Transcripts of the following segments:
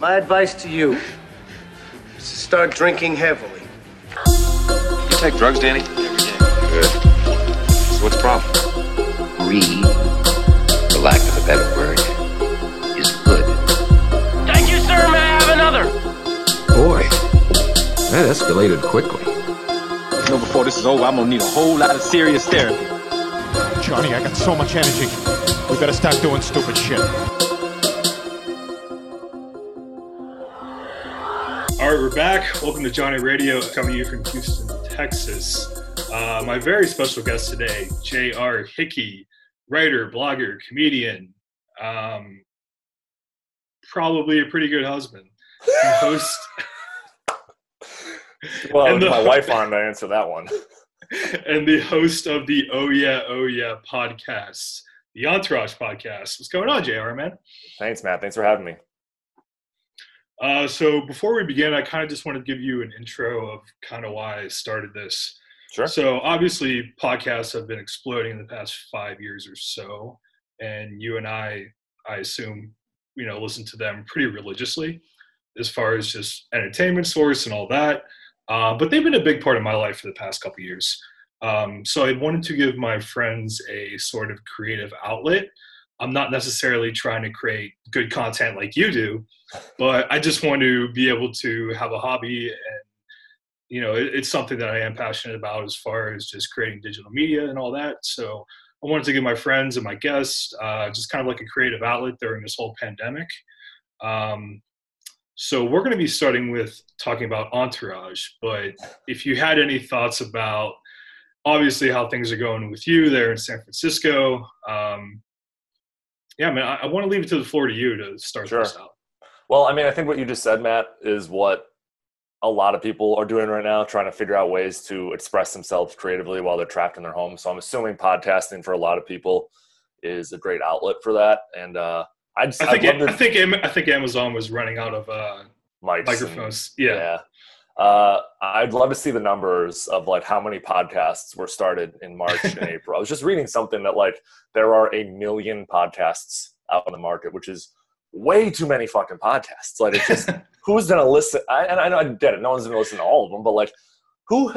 My advice to you is to start drinking heavily. You take drugs, Danny? Good. So what's the problem? Greed, for lack of a better word, is good. Thank you, sir. May I have another? Boy, that escalated quickly. You know, before this is over, I'm gonna need a whole lot of serious therapy. Johnny, I got so much energy. We better start doing stupid shit. All right, we're back. Welcome to Johnny Radio, coming to you from Houston, Texas. Uh, my very special guest today, J.R. Hickey, writer, blogger, comedian, um, probably a pretty good husband, host. Well, And the- my wife on to answer that one. and the host of the Oh Yeah, Oh Yeah podcast, the Entourage podcast. What's going on, JR, man? Thanks, Matt. Thanks for having me. Uh, so before we begin, I kind of just want to give you an intro of kind of why I started this. Sure. So obviously, podcasts have been exploding in the past five years or so, and you and I, I assume, you know, listen to them pretty religiously, as far as just entertainment source and all that. Uh, but they've been a big part of my life for the past couple years. Um, so I wanted to give my friends a sort of creative outlet. I'm not necessarily trying to create good content like you do, but I just want to be able to have a hobby and you know it, it's something that I am passionate about as far as just creating digital media and all that. So I wanted to give my friends and my guests uh, just kind of like a creative outlet during this whole pandemic. Um, so we're going to be starting with talking about Entourage, but if you had any thoughts about obviously how things are going with you there in San Francisco, um, yeah, man, I, I want to leave it to the floor to you to start Sure. this out. Well, I mean, I think what you just said, Matt, is what a lot of people are doing right now, trying to figure out ways to express themselves creatively while they're trapped in their home. So I'm assuming podcasting for a lot of people is a great outlet for that. And uh, I just I think I'd love I think I think Amazon was running out of uh, mics and- microphones. Yeah. yeah. Uh, I'd love to see the numbers of like how many podcasts were started in March and April. I was just reading something that like there are a million podcasts out on the market, which is way too many fucking podcasts. Like it's just who's gonna listen? I, and I know I get it. No one's gonna listen to all of them, but like who?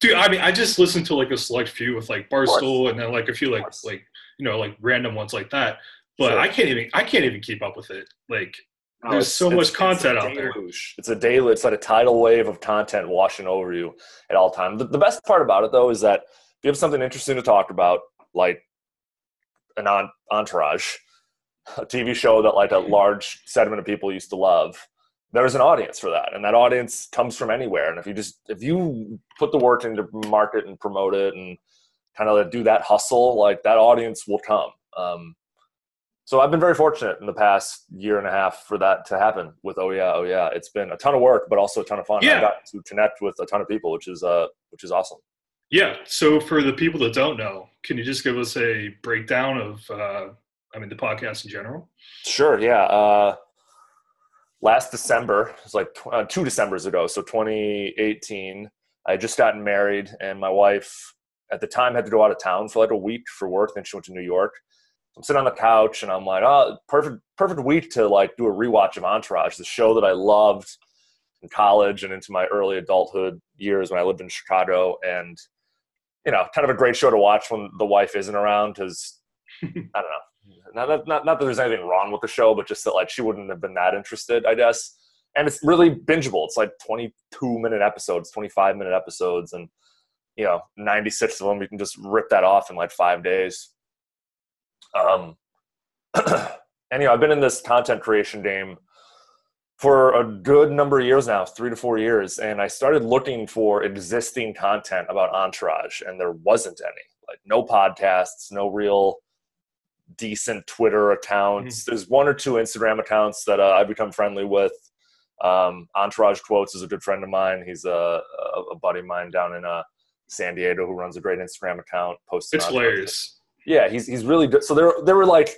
Dude, I mean, I just listened to like a select few with like. Barstool, and then like a few like like you know like random ones like that. But Sure. I can't even I can't even keep up with it. Like No, there's so much content out there. It's a daily. It's like a tidal wave of content washing over you at all times. The, the best part about it, though, is that if you have something interesting to talk about, like an on, entourage, a TV show that like a large segment of people used to love, there's an audience for that, and that audience comes from anywhere. And if you just if you put the work into market and promote it and kind of do that hustle, like that audience will come. Um, so I've been very fortunate in the past year and a half for that to happen with Oh Yeah, Oh Yeah. It's been a ton of work, but also a ton of fun. Yeah. I got to connect with a ton of people, which is uh, which is awesome. Yeah. So for the people that don't know, can you just give us a breakdown of uh, I mean the podcast in general? Sure, yeah. Uh, last December, it was like tw- uh, two Decembers ago, so 2018. I had just gotten married, and my wife at the time had to go out of town for like a week for work. Then she went to New York. I'm sitting on the couch, and I'm like, oh, perfect, perfect week to like do a rewatch of Entourage, the show that I loved in college and into my early adulthood years when I lived in Chicago, and you know, kind of a great show to watch when the wife isn't around because I don't know. Not, not, not, not that there's anything wrong with the show, but just that like she wouldn't have been that interested, I guess. And it's really bingeable. It's like 22 minute episodes, 25 minute episodes, and you know, 96 of them. You can just rip that off in like five days. Um, anyway, I've been in this content creation game for a good number of years now, three to four years, and I started looking for existing content about Entourage, and there wasn't any. Like no podcasts, no real decent Twitter accounts. There's one or two Instagram accounts that uh, I've become friendly with. Um, Entourage Quotes is a good friend of mine. He's a, a, a buddy of mine down in uh, San Diego who runs a great Instagram account. Posting It's hilarious. Yeah, he's he's really good. So there there were like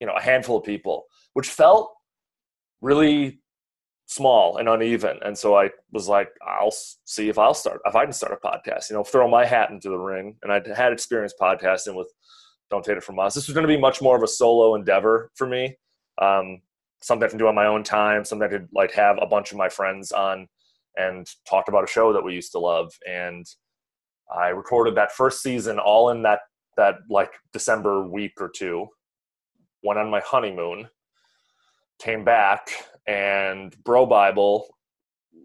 you know a handful of people, which felt really small and uneven. And so I was like, I'll see if I'll start if I can start a podcast. You know, throw my hat into the ring. And I had experience podcasting with Don't Take It From Us. This was going to be much more of a solo endeavor for me. Um, something I can do on my own time, something I could like have a bunch of my friends on and talked about a show that we used to love. And I recorded that first season all in that that like December week or two. Went on my honeymoon, came back, and BroBible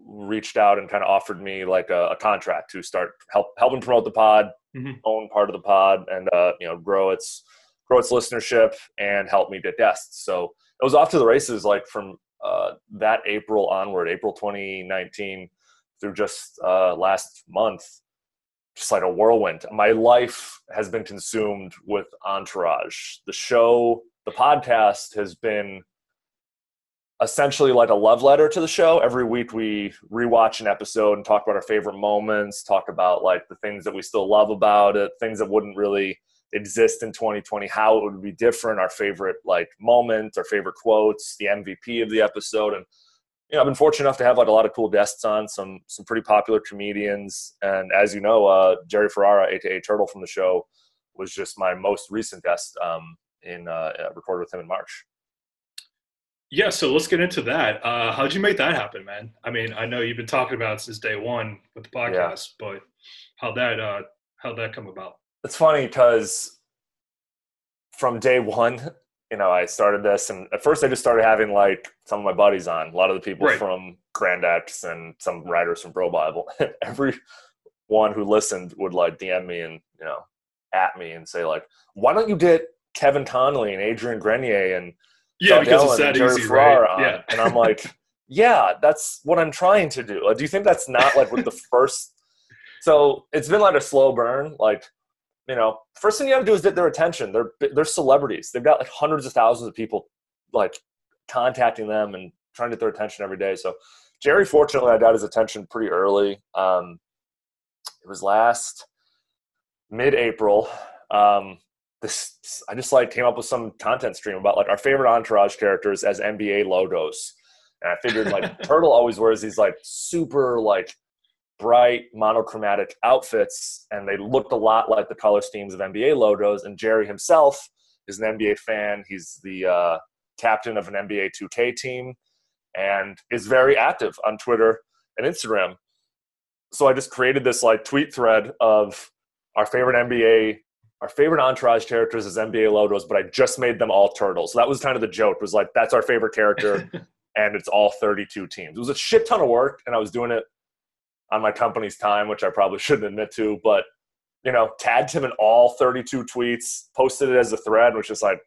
reached out and kind of offered me like a, a contract to start help helping promote the pod, Mhm. own part of the pod, and uh, you know grow its grow its listenership and help me get guests. So it was off to the races like from uh, that April onward, April 2019 through just uh, last month, just like a whirlwind. My life has been consumed with Entourage. The show, the podcast has been essentially like a love letter to the show. Every week we rewatch an episode and talk about our favorite moments, talk about like the things that we still love about it, things that wouldn't really exist in 2020, how it would be different, our favorite like moment, our favorite quotes, the MVP of the episode. And you know, I've been fortunate enough to have like a lot of cool guests on, some some pretty popular comedians. And as you know, uh, Jerry Ferrara, aka Turtle from the show, was just my most recent guest um, in uh, recorded with him in March. Yeah, so let's get into that. Uh, how'd you make that happen, man? I mean, I know you've been talking about it since day one with the podcast, but how that uh, how'd that come about? it's funny because from day one, you know, I started this, and at first I just started having like some of my buddies on, a lot of the people Right. from Grand X and some writers from BroBible. Every one who listened would like DM me and you know at me and say like, "Why don't you get Kevin Connolly and Adrian Grenier and Yeah, Doug because Ellin it's that and Jerry easy, Ferrara right? on?" Yeah. and I'm like, "Yeah, that's what I'm trying to do." Uh, Do you think that's not like with the first? So it's been like a slow burn, like you know, first thing you got to do is get their attention. They're they're celebrities. They've got like hundreds of thousands of people like contacting them and trying to get their attention every day. So Jerry, fortunately, I got his attention pretty early. Um, it was last mid-April. Um, this I just like came up with some content stream about like our favorite entourage characters as NBA logos, and I figured like Turtle always wears these like super like bright monochromatic outfits and they looked a lot like the color schemes of NBA logos. And Jerry himself is an NBA fan. He's the uh, captain of an NBA 2K team and is very active on Twitter and Instagram. So I just created this like tweet thread of our favorite NBA, our favorite entourage characters as NBA logos, but I just made them all turtles. So that was kind of the joke. Was like that's our favorite character, and it's all 32 teams. It was a shit ton of work, and I was doing it on my company's time, which I probably shouldn't admit to, but you know, tagged him in all 32 tweets, posted it as a thread, which is like,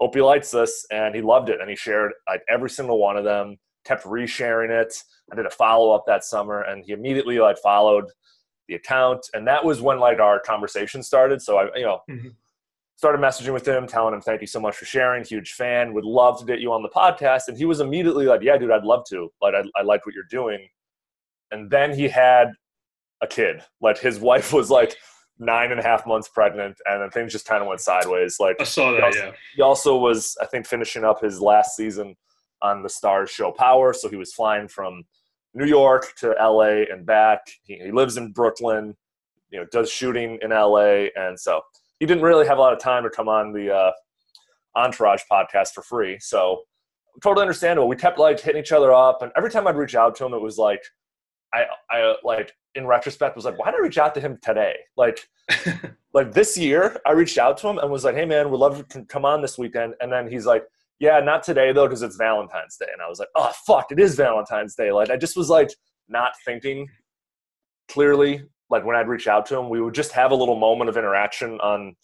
hope he likes this, and he loved it, and he shared like every single one of them, kept resharing it. I did a follow up that summer, and he immediately like followed the account, and that was when like our conversation started. So I, you know, Mhm. started messaging with him, telling him thank you so much for sharing, huge fan, would love to get you on the podcast, and he was immediately like, yeah, dude, I'd love to, like I, I like what you're doing and then he had a kid. Like his wife was like nine and a half months pregnant, and then things just kind of went sideways. Like I saw he that. also, Yeah. he also was, I think, finishing up his last season on the Starz show Power. So he was flying from New York to LA and back. He, he lives in Brooklyn, you know, does shooting in LA, and so he didn't really have a lot of time to come on the uh, Entourage podcast for free. So totally understandable. We kept like hitting each other up, and every time I'd reach out to him, it was like, I, I like in retrospect was like, why did I reach out to him today? Like, like this year, I reached out to him and was like, hey man, we'd love to come on this weekend. And then he's like, yeah, not today though, because it's Valentine's Day. And I was like, oh fuck, it is Valentine's Day. Like I just was like not thinking clearly. Like when I'd reach out to him, we would just have a little moment of interaction on,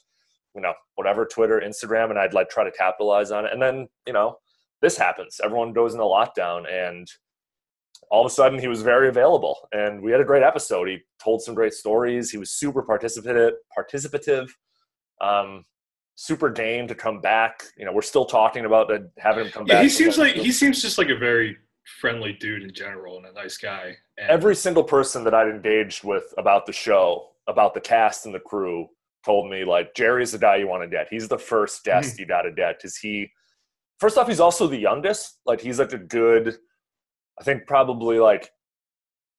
you know, whatever Twitter, Instagram, and I'd like try to capitalize on it. And then you know, this happens. Everyone goes into lockdown, and all of a sudden he was very available, and we had a great episode. He told some great stories. He was super participative, participative, um, super game to come back. You know, we're still talking about the, having him come Yeah, back. he seems like he seems just like a very friendly dude in general and a nice guy. And every single person that I'd engaged with about the show, about the cast and the crew, told me like Jerry's the guy you want to get. He's the first guest you got to get because he, first off, he's also the youngest. Like he's like a good, I think probably like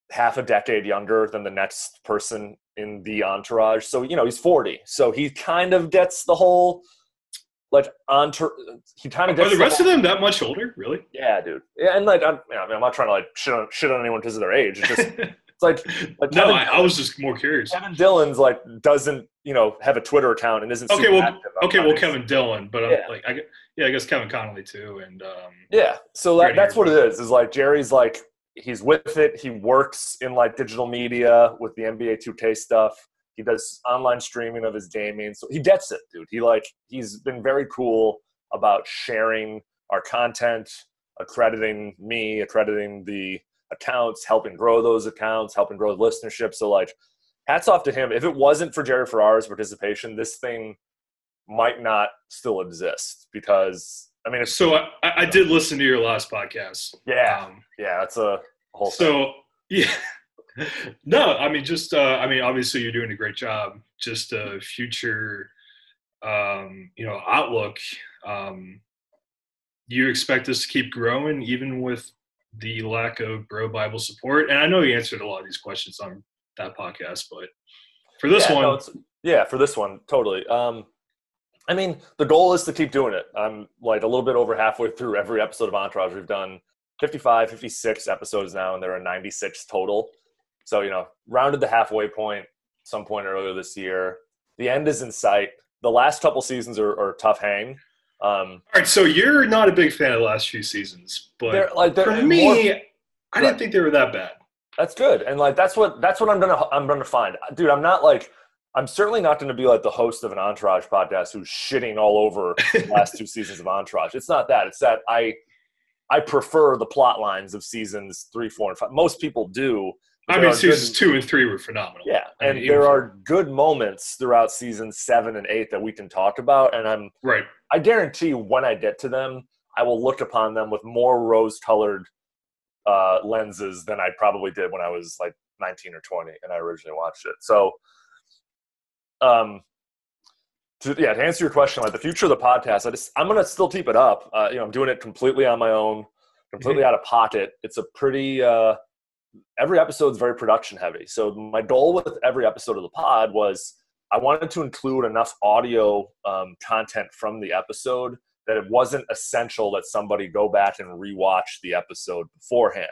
half a decade younger than the next person in the entourage. So you know he's forty, so he kind of gets the whole like on tour. He kind of Are the rest of them that much older? Really? Yeah, dude. Yeah, and like I'm, you know, I mean, I'm not trying to like shit on, shit on anyone because of their age. It's just like, like no, Kevin, I, I was just more curious. Kevin Dillon's like doesn't you know have a Twitter account and isn't Okay, well, okay, well. Kevin Dillon, but I'm like, I, yeah, I guess Kevin Connolly too, and um, Yeah, so that, that's what it is. Is like Jerry's like he's with it. He works in like digital media with the NBA 2K stuff. He does online streaming of his gaming, so he gets it, dude. He like he's been very cool about sharing our content, accrediting me, accrediting the accounts, helping grow those accounts, helping grow the listenership. So like, hats off to him. If it wasn't for Jerry Ferrara's participation, this thing might not still exist because I mean, it's so I, I did listen to your last podcast. yeah, Um, yeah, that's a whole thing. so yeah, no, I mean, just uh, I mean, obviously you're doing a great job. Just a future, um, you know, outlook. Um, you expect us to keep growing even with the lack of BroBible support? And I know you answered a lot of these questions on that podcast, but for this yeah, one, no, yeah, for this one, totally. Um, I mean, the goal is to keep doing it. I'm like a little bit over halfway through every episode of Entourage. We've done 55, 56 episodes now, and there are 96 total. So, you know, rounded the halfway point some point earlier this year. The end is in sight. The last couple seasons are, are tough hang. Um, all right. So you're not a big fan of the last few seasons, but they're like they're for me, more- I didn't think they were that bad. That's good, and like that's what that's what I'm gonna I'm gonna find, dude. I'm not like I'm certainly not gonna be like the host of an Entourage podcast who's shitting all over the last two seasons of Entourage. It's not that. It's that I I prefer the plot lines of seasons three, four, and five. Most people do. I mean, seasons good- two and three were phenomenal. Yeah, and there are good moments throughout seasons seven and eight that we can talk about, and I'm right. I guarantee when I get to them, I will look upon them with more rose-colored uh, lenses than I probably did when I was like 19 or 20 and I originally watched it. So, um, to, yeah, to answer your question, like the future of the podcast, I just I'm gonna still keep it up. Uh, you know, I'm doing it completely on my own, completely out of pocket. It's a pretty uh, every episode is very production heavy. So my goal with every episode of the pod was I wanted to include enough audio um, content from the episode that it wasn't essential that somebody go back and rewatch the episode beforehand,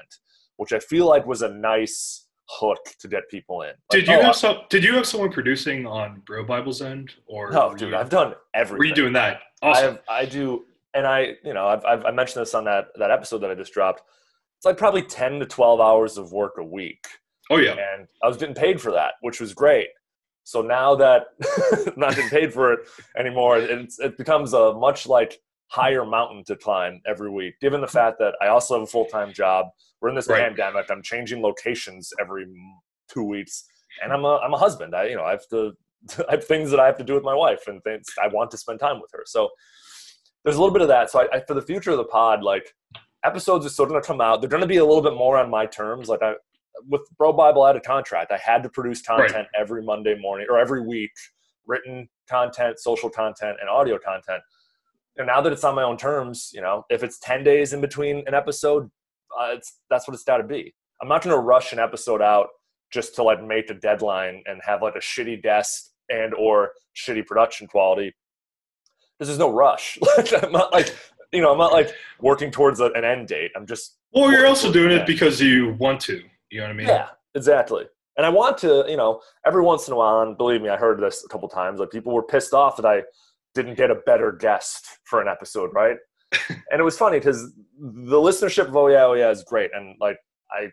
which I feel like was a nice hook to get people in. Like, Did you oh, have some? Did you have someone producing on BroBible's end, or No, dude, you, I've done everything. Were you doing that? I have, I do, and I, you know, I've, I've I mentioned this on that that episode that I just dropped. It's like probably ten to twelve hours of work a week, oh yeah. and I was getting paid for that, which was great. So now that I'm not getting paid for it anymore, it's, it becomes a much like higher mountain to climb every week. Given the fact that I also have a full time job, we're in this Right. pandemic. I'm changing locations every two weeks, and I'm a I'm a husband. I you know I have to I have things that I have to do with my wife, and things I want to spend time with her. So there's a little bit of that. So I, I for the future of the pod, like episodes are still going to come out. They're going to be a little bit more on my terms. Like I with BroBible, I had a contract. I had to produce content every Monday morning or every week, written content, social content, and audio content. And now that it's on my own terms, you know, if it's ten days in between an episode, uh, it's that's what it's got to be. I'm not going to rush an episode out just to like make a deadline and have like a shitty desk and or shitty production quality. Because there's no rush. Like, I'm not like you know, I'm not like working towards a, an end date. I'm just Well, you're also doing it because you want to. You know what I mean? Yeah, exactly. And I want to, you know, every once in a while, and believe me, I heard this a couple times, like people were pissed off that I didn't get a better guest for an episode, right? and it was funny because the listenership of Oh Yeah, Oh Yeah is great. And like, I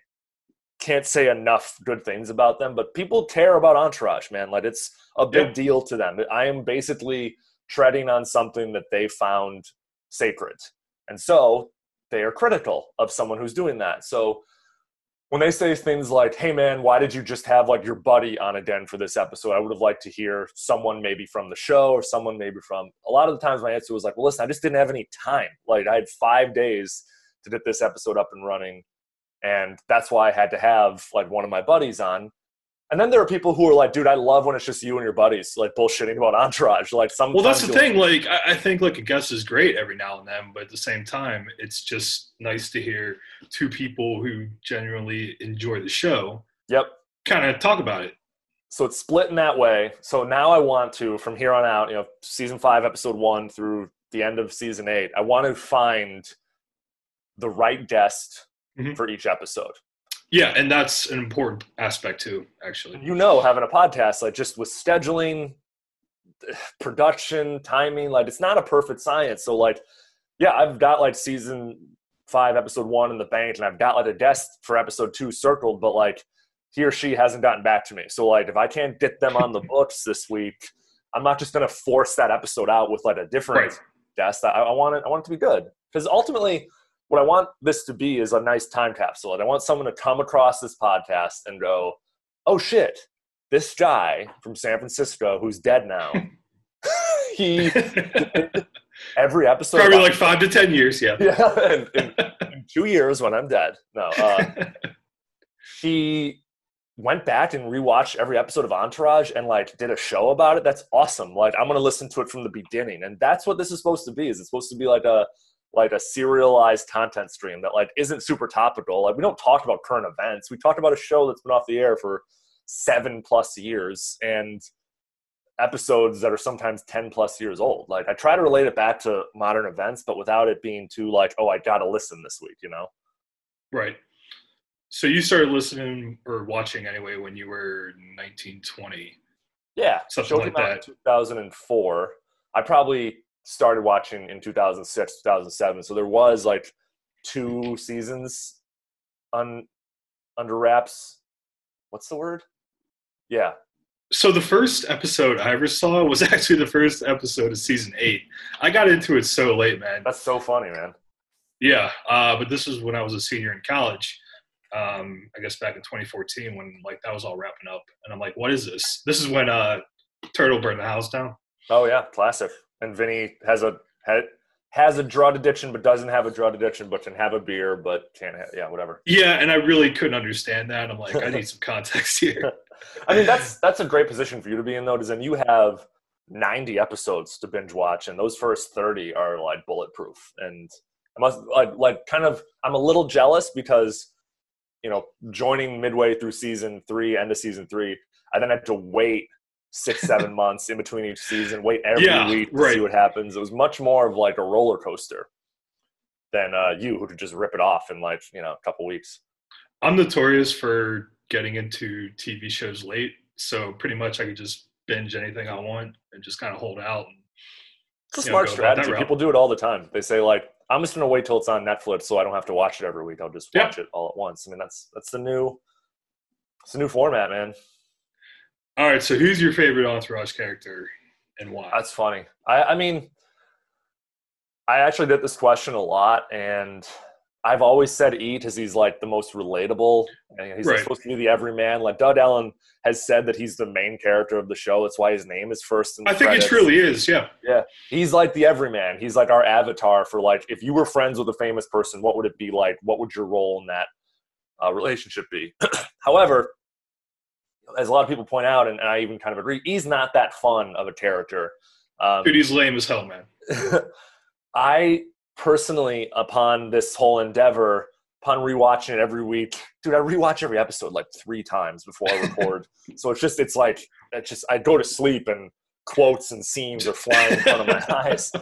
can't say enough good things about them, but people care about Entourage, man. Like, it's a big Yeah. deal to them. I am basically treading on something that they found sacred. And so they are critical of someone who's doing that. So when they say things like, hey man, why did you just have like your buddy on again for this episode? I would have liked to hear someone maybe from the show or someone maybe from a lot of the times my answer was like, well, listen, I just didn't have any time. Like I had five days to get this episode up and running. And that's why I had to have like one of my buddies on. And then there are people who are like, dude, I love when it's just you and your buddies like bullshitting about entourage. Like some Well, that's the thing. Like, I, I think like a guest is great every now and then, but at the same time, it's just nice to hear two people who genuinely enjoy the show Yep. kind of talk about it. so it's split in that way. So now I want to, from here on out, you know, season five, episode one through the end of season eight, I want to find the right guest Mhm. for each episode. Yeah, and that's an important aspect too, actually. You know, having a podcast, like just with scheduling, production, timing, like it's not a perfect science. So, like, yeah, I've got like season five, episode one in the bank, and I've got like a desk for episode two circled, but like he or she hasn't gotten back to me. So, like, if I can't get them on the books this week, I'm not just gonna force that episode out with like a different Right. guest. I, I want it. I want it to be good because ultimately, what I want this to be is a nice time capsule, and I want someone to come across this podcast and go, "Oh shit, this guy from San Francisco who's dead now." he every episode Probably like five to ten years, yeah. yeah, in, in, in two years when I'm dead. No, uh, he went back and rewatched every episode of Entourage and like did a show about it. That's awesome. Like I'm gonna listen to it from the beginning, and that's what this is supposed to be. Is it's supposed to be like a like a serialized content stream that like isn't super topical. Like we don't talk about current events. We talked about a show that's been off the air for seven plus years and episodes that are sometimes 10 plus years old. Like I try to relate it back to modern events, but without it being too like, oh, I gotta listen this week, you know? Right. So you started listening or watching anyway when you were 19, 20. Yeah. Something like that. 2004. I probably started watching in 2006, 2007. So there was like two seasons on under wraps. What's the word? Yeah. So the first episode I ever saw was actually the first episode of season eight. I got into it so late, man. That's so funny, man. Yeah, uh, but this is when I was a senior in college. Um, I guess back in 2014 when like that was all wrapping up, and I'm like, "What is this?" This is when uh, Turtle burned the house down. Oh yeah, classic. And Vinny has a ha- has a drug addiction, but doesn't have a drug addiction, but can have a beer, but can't. have Yeah, whatever. Yeah, and I really couldn't understand that. I'm like, I need some context here. I mean, that's that's a great position for you to be in, though, because then you have 90 episodes to binge watch, and those first 30 are like bulletproof. And I must like like kind of I'm a little jealous because you know joining midway through season three, end of season three, I then had to wait six seven months in between each season, wait every Yeah, week to right. see what happens. It was much more of like a roller coaster than uh, you who could just rip it off in like you know a couple weeks. I'm notorious for getting into TV shows late, so pretty much I could just binge anything I want and just kind of hold out. And, It's a know, smart that strategy. People do it all the time. They say like, "I'm just gonna wait till it's on Netflix, so I don't have to watch it every week. I'll just Yeah. watch it all at once." I mean, that's that's the new, it's the new format, man. All right, so who's your favorite Entourage character and why? That's funny. I, I mean, I actually get this question a lot, and I've always said E because he's like the most relatable, and he's Right. supposed to be the everyman. Like Doug Ellin has said that he's the main character of the show. That's why his name is first. In the I think it truly is. Yeah. Yeah, he's like the everyman. He's like our avatar for like if you were friends with a famous person, what would it be like? What would your role in that uh, relationship be? However, as a lot of people point out, and, and I even kind of agree, he's not that fun of a character. Um, Dude, he's lame as hell, man. I personally, upon this whole endeavor, upon rewatching it every week, dude, I rewatch every episode like three times before I record. so it's just, it's like, it's just, I go to sleep and quotes and scenes are flying in front of my eyes.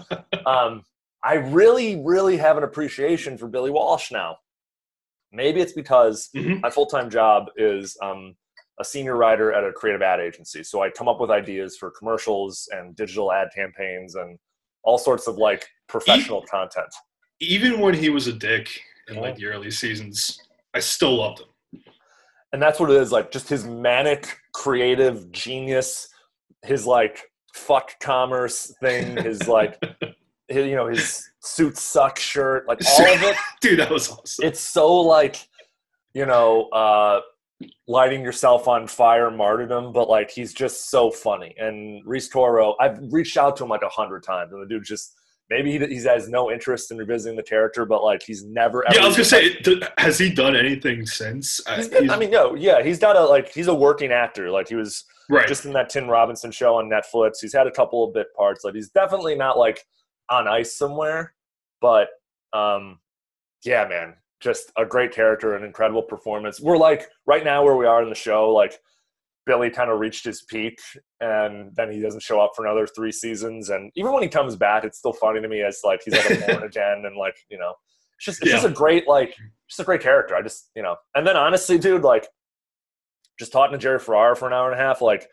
Um, I really, really have an appreciation for Billy Walsh now. Maybe it's because Mhm. my full time job is um, a senior writer at a creative ad agency. So I come up with ideas for commercials and digital ad campaigns and all sorts of like professional content. Even when he was a dick in like the early seasons, I still loved him. And that's what it is like just his manic, creative genius, his like fuck commerce thing, his like, his, you know, his suit suck shirt, like all of it. Dude, that was awesome. it's so like you know uh lighting yourself on fire martyrdom but like he's just so funny and Rhys Coiro I've reached out to him like a hundred times and the dude just maybe he, he has no interest in revisiting the character but like he's never ever yeah, I was gonna say, has he done anything since? Uh, he's been, I mean no yeah he's got a like he's a working actor like he was right. just in that Tim Robinson show on Netflix. He's had a couple of bit parts. Like he's definitely not like on ice somewhere, but um, yeah, man, just a great character, an incredible performance. We're like right now where we are in the show. Like Billy kind of reached his peak, and then he doesn't show up for another three seasons. And even when he comes back, it's still funny to me as like he's like a born again, and like you know, it's just it's just a great like just a great character. I just you know, and then honestly, dude, like just talking to Jerry Ferrara for an hour and a half, like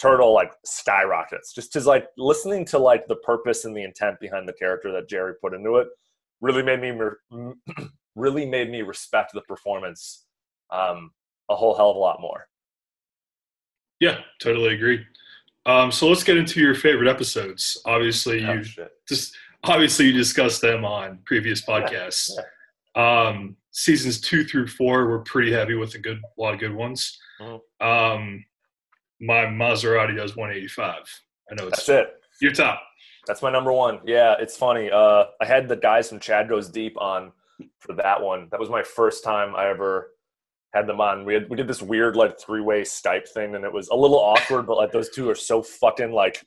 Turtle like skyrockets. Just because like listening to like the purpose and the intent behind the character that Jerry put into it really made me really made me respect the performance um, a whole hell of a lot more. Yeah, totally agree. Um, so let's get into your favorite episodes. Obviously, Oh, you shit. just obviously you discussed them on previous podcasts. Um, seasons two through four were pretty heavy with a good a lot of good ones. Mhm. Um, my Maserati does 185. I know it's That's it. your top. That's my number one. Yeah, it's funny. Uh, I had the guys from Chad Goes Deep on for that one. That was my first time I ever had them on. We had we did this weird like three way Skype thing, and it was a little awkward. But like those two are so fucking like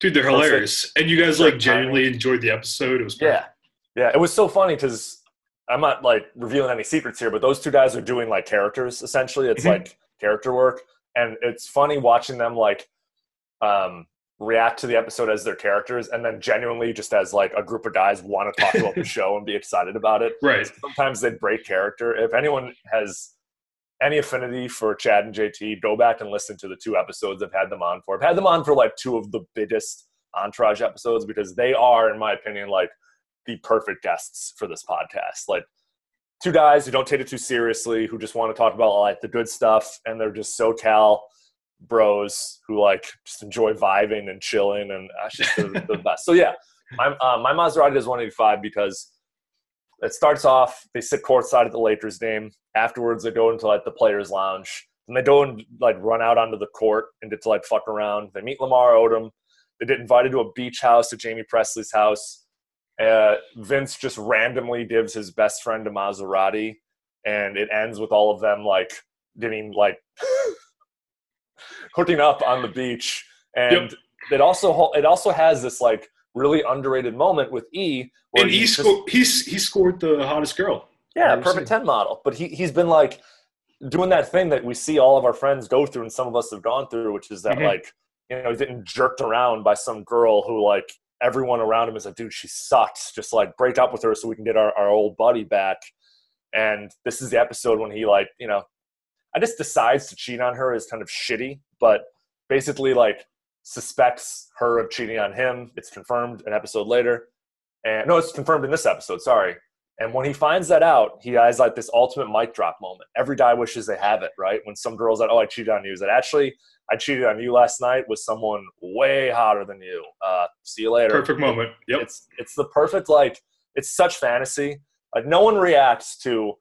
Dude, they're Perfect. hilarious. And you guys like genuinely enjoyed the episode. It was yeah, yeah. It was so funny because I'm not like revealing any secrets here, but those two guys are doing like characters essentially. It's Mhm. like character work, and it's funny watching them like um, react to the episode as their characters, and then genuinely just as like a group of guys want to talk about the show and be excited about it. right. Sometimes they break character. If anyone has any affinity for Chad and JT, go back and listen to the two episodes I've had them on for. I've had them on for like two of the biggest Entourage episodes because they are, in my opinion, like the perfect guests for this podcast. Like two guys who don't take it too seriously, who just want to talk about like the good stuff, and they're just SoCal bros who like just enjoy vibing and chilling, and that's just the, the best. So yeah, my uh, my Maserati does 185 because it starts off. They sit courtside at the Lakers game. Afterwards, they go into like the players' lounge, and they go and like run out onto the court and get to like fuck around. They meet Lamar Odom. They get invited to a beach house to Jaime Pressly's house. Uh, Vince just randomly gives his best friend a Maserati, and it ends with all of them like getting like hooking up on the beach. And Yep. it also it also has this like really underrated moment with E. where And he scored. He's he scored the hottest girl. yeah, perfect seen. 10 model. But he, he's been like doing that thing that we see all of our friends go through and some of us have gone through, which is that Mhm. like, you know, he's getting jerked around by some girl who like everyone around him is like, dude, she sucks. Just like break up with her so we can get our, our old buddy back. And this is the episode when he like, you know, I just decides to cheat on her is kind of shitty, but basically like suspects her of cheating on him. It's confirmed an episode later. And no, it's confirmed in this episode, sorry. And when he finds that out, he has like this ultimate mic drop moment. Every guy wishes they have it, right? When some girl's like, "Oh, I cheated on you," is that actually I cheated on you last night with someone way hotter than you. Uh, see you later. Perfect moment. Yep. It's it's the perfect like it's such fantasy. Like no one reacts to,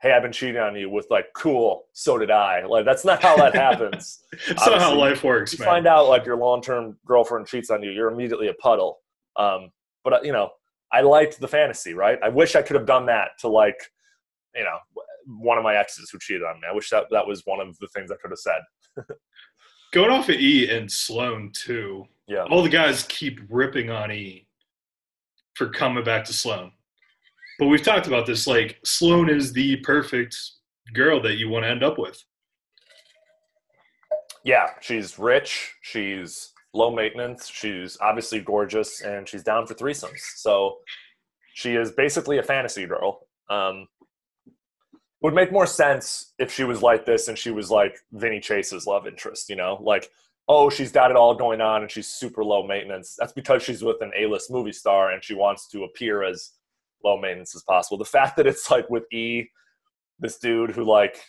"Hey, I've been cheating on you" with like, "Cool, so did I." Like that's not how that happens. It's not how life works, you man. find out like your long-term girlfriend cheats on you, you're immediately a puddle. Um, but uh, you know, I liked the fantasy, right? I wish I could have done that to like, you know, one of my exes who cheated on me. I wish that that was one of the things I could have said. Going off of E and Sloan too. Yeah, All the guys keep ripping on E for coming back to Sloan. But we've talked about this. Like Sloan is the perfect girl that you want to end up with. yeah. She's rich. She's low maintenance. She's obviously gorgeous, and she's down for threesomes. So she is basically a fantasy girl. Um, would make more sense if she was like this and she was like Vinny Chase's love interest, you know? Like, oh, she's got it all going on and she's super low maintenance. That's because she's with an A list movie star and she wants to appear as low maintenance as possible. The fact that it's like with E, this dude who, like,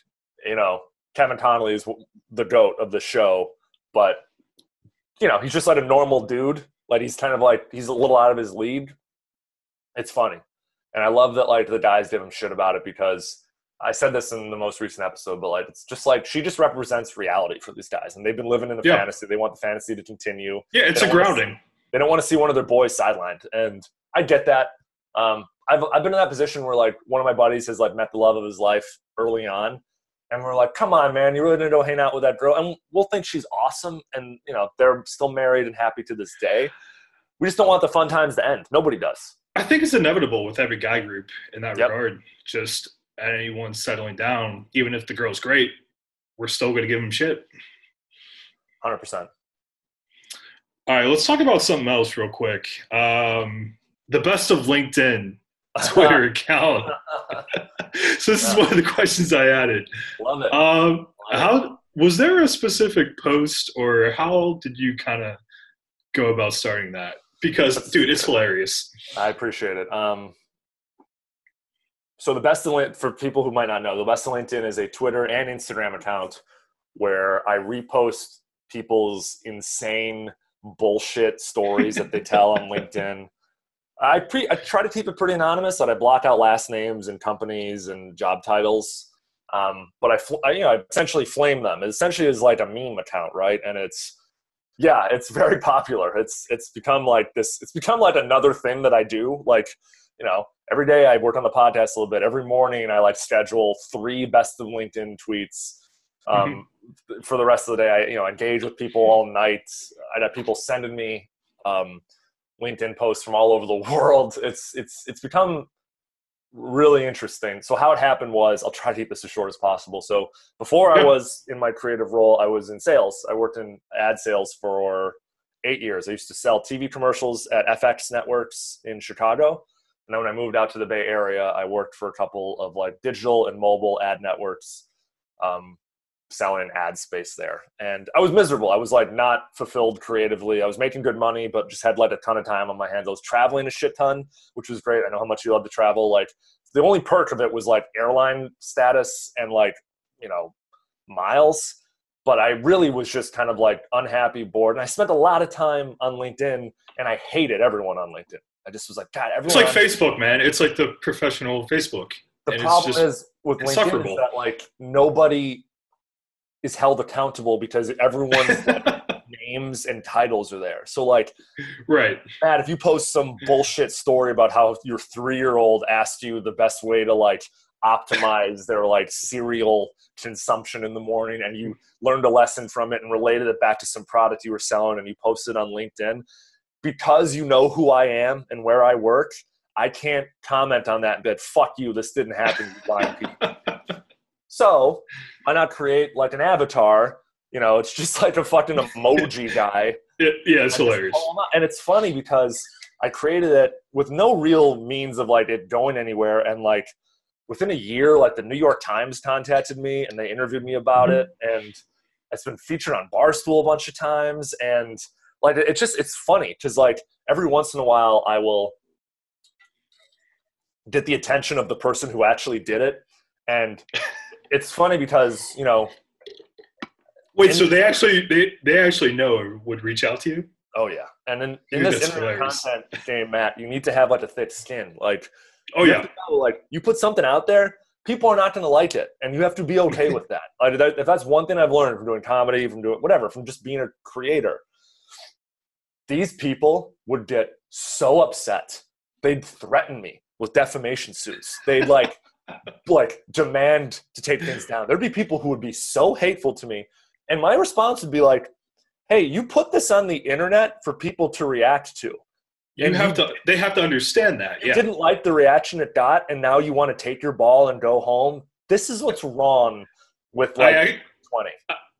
you know, Kevin Connolly is the goat of the show, but, you know, he's just like a normal dude. Like, he's kind of like, he's a little out of his league. It's funny. And I love that, like, the guys give him shit about it because I said this in the most recent episode, but like it's just like she just represents reality for these guys, and they've been living in a Yeah. fantasy. They want the fantasy to continue. Yeah, it's a grounding. They don't want to see one of their boys sidelined, and I get that. Um, I've I've been in that position where like one of my buddies has like met the love of his life early on, and we're like, "Come on, man, you really need to go hang out with that girl," and we'll think she's awesome, and you know they're still married and happy to this day. We just don't want the fun times to end. Nobody does. I think it's inevitable with every guy group in that Yep. regard. Just anyone settling down, even if the girl's great, we're still going to give them shit. hundred percent. All right, let's talk about something else real quick. Um, the best of LinkedIn Twitter account. so this is one of the questions I added. Love it. Um, how was there a specific post, or how did you kind of go about starting that? Because, dude, it's hilarious. I appreciate it. Um, so the best of for people who might not know, the best of LinkedIn is a Twitter and Instagram account where I repost people's insane bullshit stories that they tell on LinkedIn. I pre I try to keep it pretty anonymous, That I block out last names and companies and job titles. Um, but I, fl- I, you know, I essentially flame them. It essentially is like a meme account, right? And it's yeah, it's very popular. It's it's become like this. It's become like another thing that I do. Like you know, every day I work on the podcast a little bit. Every morning I like schedule three best of LinkedIn tweets. Um, For the rest of the day, I you know engage with people all night. I have people sending me um, LinkedIn posts from all over the world. It's it's it's become really interesting. So how it happened was, I'll try to keep this as short as possible. So before I was in my creative role, I was in sales. I worked in ad sales for eight years. I used to sell TV commercials at FX Networks in Chicago. And then when I moved out to the Bay Area, I worked for a couple of like digital and mobile ad networks, um, selling ad space there. And I was miserable. I was like not fulfilled creatively. I was making good money, but just had like a ton of time on my hands. I was traveling a shit ton, which was great. I know how much you love to travel. Like the only perk of it was like airline status and like, you know, miles. But I really was just kind of like unhappy, bored. And I spent a lot of time on LinkedIn and I hated everyone on LinkedIn. I just was like, God, everyone. It's like Facebook, man. It's like the professional Facebook. the and problem just is with LinkedIn is that like nobody is held accountable because everyone's like, names and titles are there. So like, right. Matt, if you post some bullshit story about how your three year old asked you the best way to like optimize their like cereal consumption in the morning and you learned a lesson from it and related it back to some product you were selling and you posted on LinkedIn, because you know who I am and where I work, I can't comment on that bit. Fuck you, this didn't happen, you blind people. So why not create like an avatar? You know, it's just like a fucking emoji guy. It- yeah, it's hilarious. And it's funny because I created it with no real means of like it going anywhere. And like within a year, like the New York Times contacted me and they interviewed me about Mhm. it. And it's been featured on Barstool a bunch of times. And like it's just it's funny because like every once in a while I will get the attention of the person who actually did it. And it's funny because, you know, Wait, And- so they actually they they actually know or would reach out to you? Oh yeah, and in, in Dude, this internet hilarious. content game, Matt, you need to have like a thick skin. Like, Oh yeah. know, like you put something out there, people are not going to like it, and you have to be okay with that. Like, that- if that's one thing I've learned from doing comedy, from doing whatever, from just being a creator, these people would get so upset. They'd threaten me with defamation suits. They'd like, like demand to take things down. There'd be people who would be so hateful to me, and my response would be like, "Hey, you put this on the internet for people to react to." You And have you- to they have to understand that. you Yeah. didn't like the reaction it got and now you want to take your ball and go home this is what's wrong with like I, I 20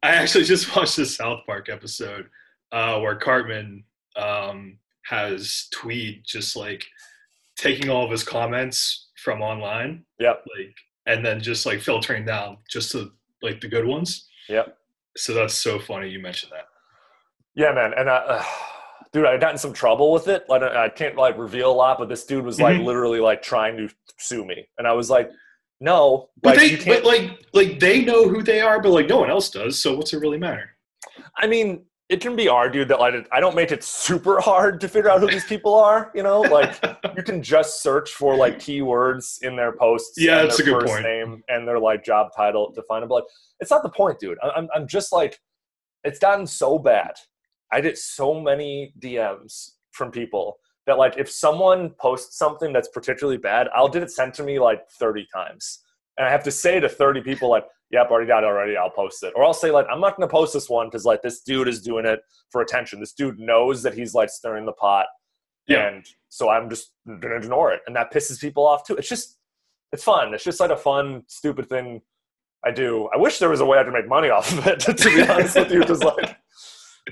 I actually just watched the South Park episode uh, where Cartman um, has Tweed just like taking all of his comments from online, yep like, and then just like filtering down just to like the good ones. yep So that's so funny you mentioned that. yeah man and I, uh, dude i got in some trouble with it like i can't like reveal a lot but this dude was like Mhm. literally like trying to sue me and i was like no But like, they, but like, like they know who they are, but like no one else does. So what's it really matter? i mean it can be argued that like i don't make it super hard to figure out who these people are you know like you can just search for like keywords in their posts. Yeah, and that's their a good first point. Name and their like job title to find them. But like, it's not the point, dude. I'm I'm just like, it's gotten so bad. I get so many DMs from people that like if someone posts something that's particularly bad, I'll get it sent to me like 30 times, and I have to say to 30 people like, "Yep, already got it already. I'll post it." Or I'll say like, "I'm not gonna post this one because like this dude is doing it for attention. This dude knows that he's like stirring the pot." Yeah. and so I'm just gonna ignore it, and that pisses people off too. It's just, it's fun. It's just like a fun, stupid thing I do. I wish there was a way I could make money off of it. To be honest with you, because like,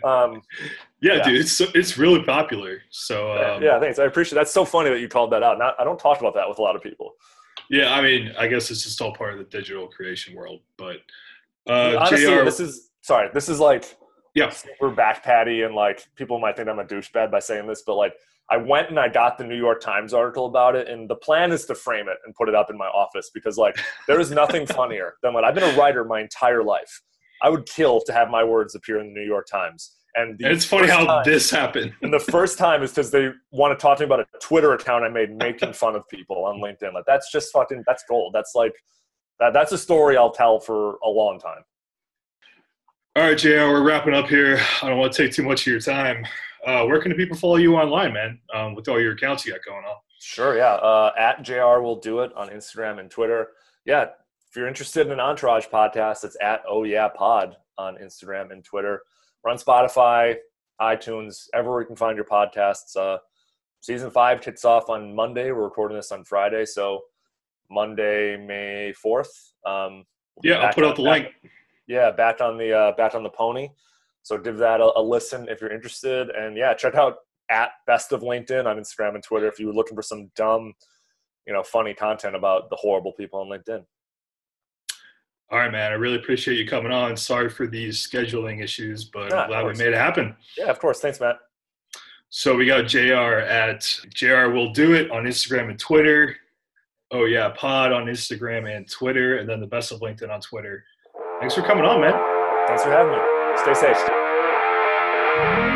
Um, Yeah, Yeah. dude, it's so, it's really popular. So um, yeah, thanks. I appreciate. That's so funny that you called that out. Not, I don't talk about that with a lot of people. Yeah. I mean, I guess it's just all part of the digital creation world. But uh, Honestly, Jr. this is sorry. This is like yeah, super back patty, and like people might think I'm a douchebag by saying this, but like I went and I got the New York Times article about it, and the plan is to frame it and put it up in my office because like there is nothing funnier than when I've been a writer my entire life. I would kill to have my words appear in the New York Times. And, it's funny how time- this happened. And the first time is because they want to talk to me about a Twitter account I made making fun of people on LinkedIn. Like that's just fucking that's gold. That's like that. That's a story I'll tell for a long time. All right, JR, we're wrapping up here. I don't want to take too much of your time. Uh, where can the people follow you online, man? Um, with all your accounts you got going on. Sure, yeah. Uh, at JR will do it on Instagram and Twitter. Yeah, if you're interested in an Entourage podcast, it's at Oh Yeah Pod on Instagram and Twitter. We're on Spotify, iTunes, everywhere you can find your podcasts. Uh, season five kicks off on Monday. We're recording this on Friday, so Monday, May fourth. Um, Yeah, I'll put on- out the back- link. Yeah, back on the uh, back on the pony. So give that a, a listen if you're interested, and yeah, check out at Best of LinkedIn on Instagram and Twitter if you're looking for some dumb, you know, funny content about the horrible people on LinkedIn. All right, man. I really appreciate you coming on. Sorry for these scheduling issues, but I'm glad we made it happen. Yeah, of course. Thanks, Matt. So we got JR at JR will do it on Instagram and Twitter. Oh yeah, pod on Instagram and Twitter, and then the best of LinkedIn on Twitter. Thanks for coming on, man. Thanks for having me. Stay safe.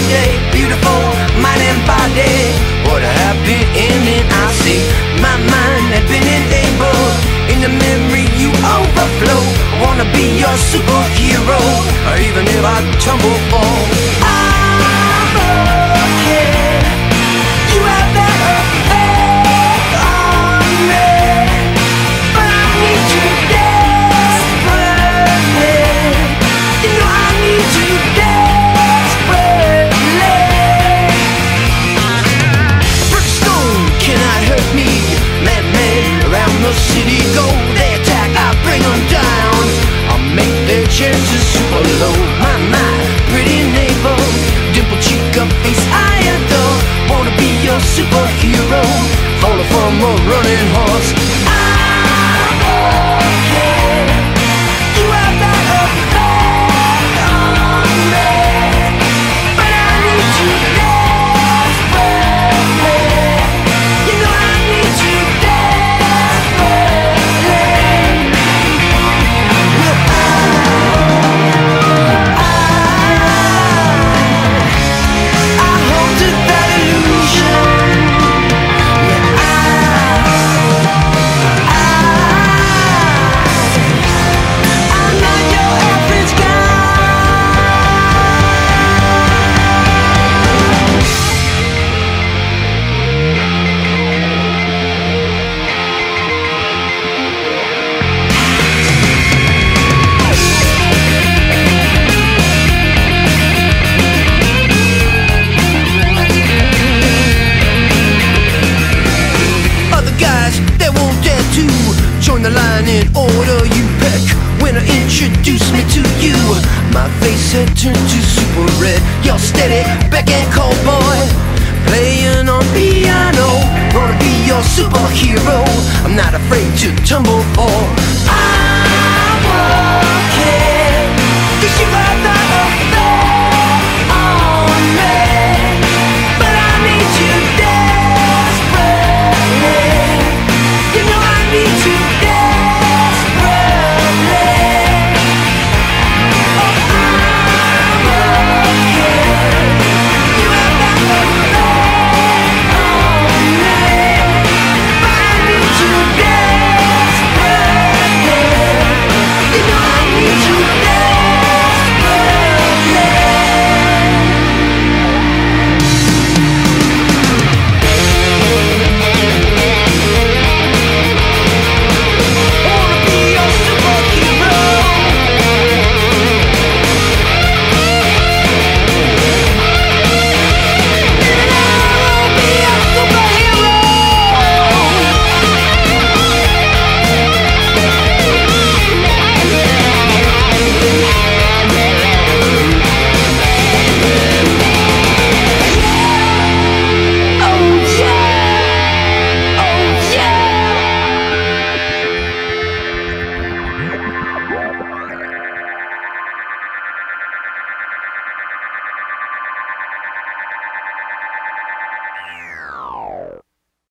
Every one day. Beautiful mind and body. What a happy ending I see. My mind had been enabled. In the memory you overflow. I wanna be your superhero. Even if I tumble fall. I'm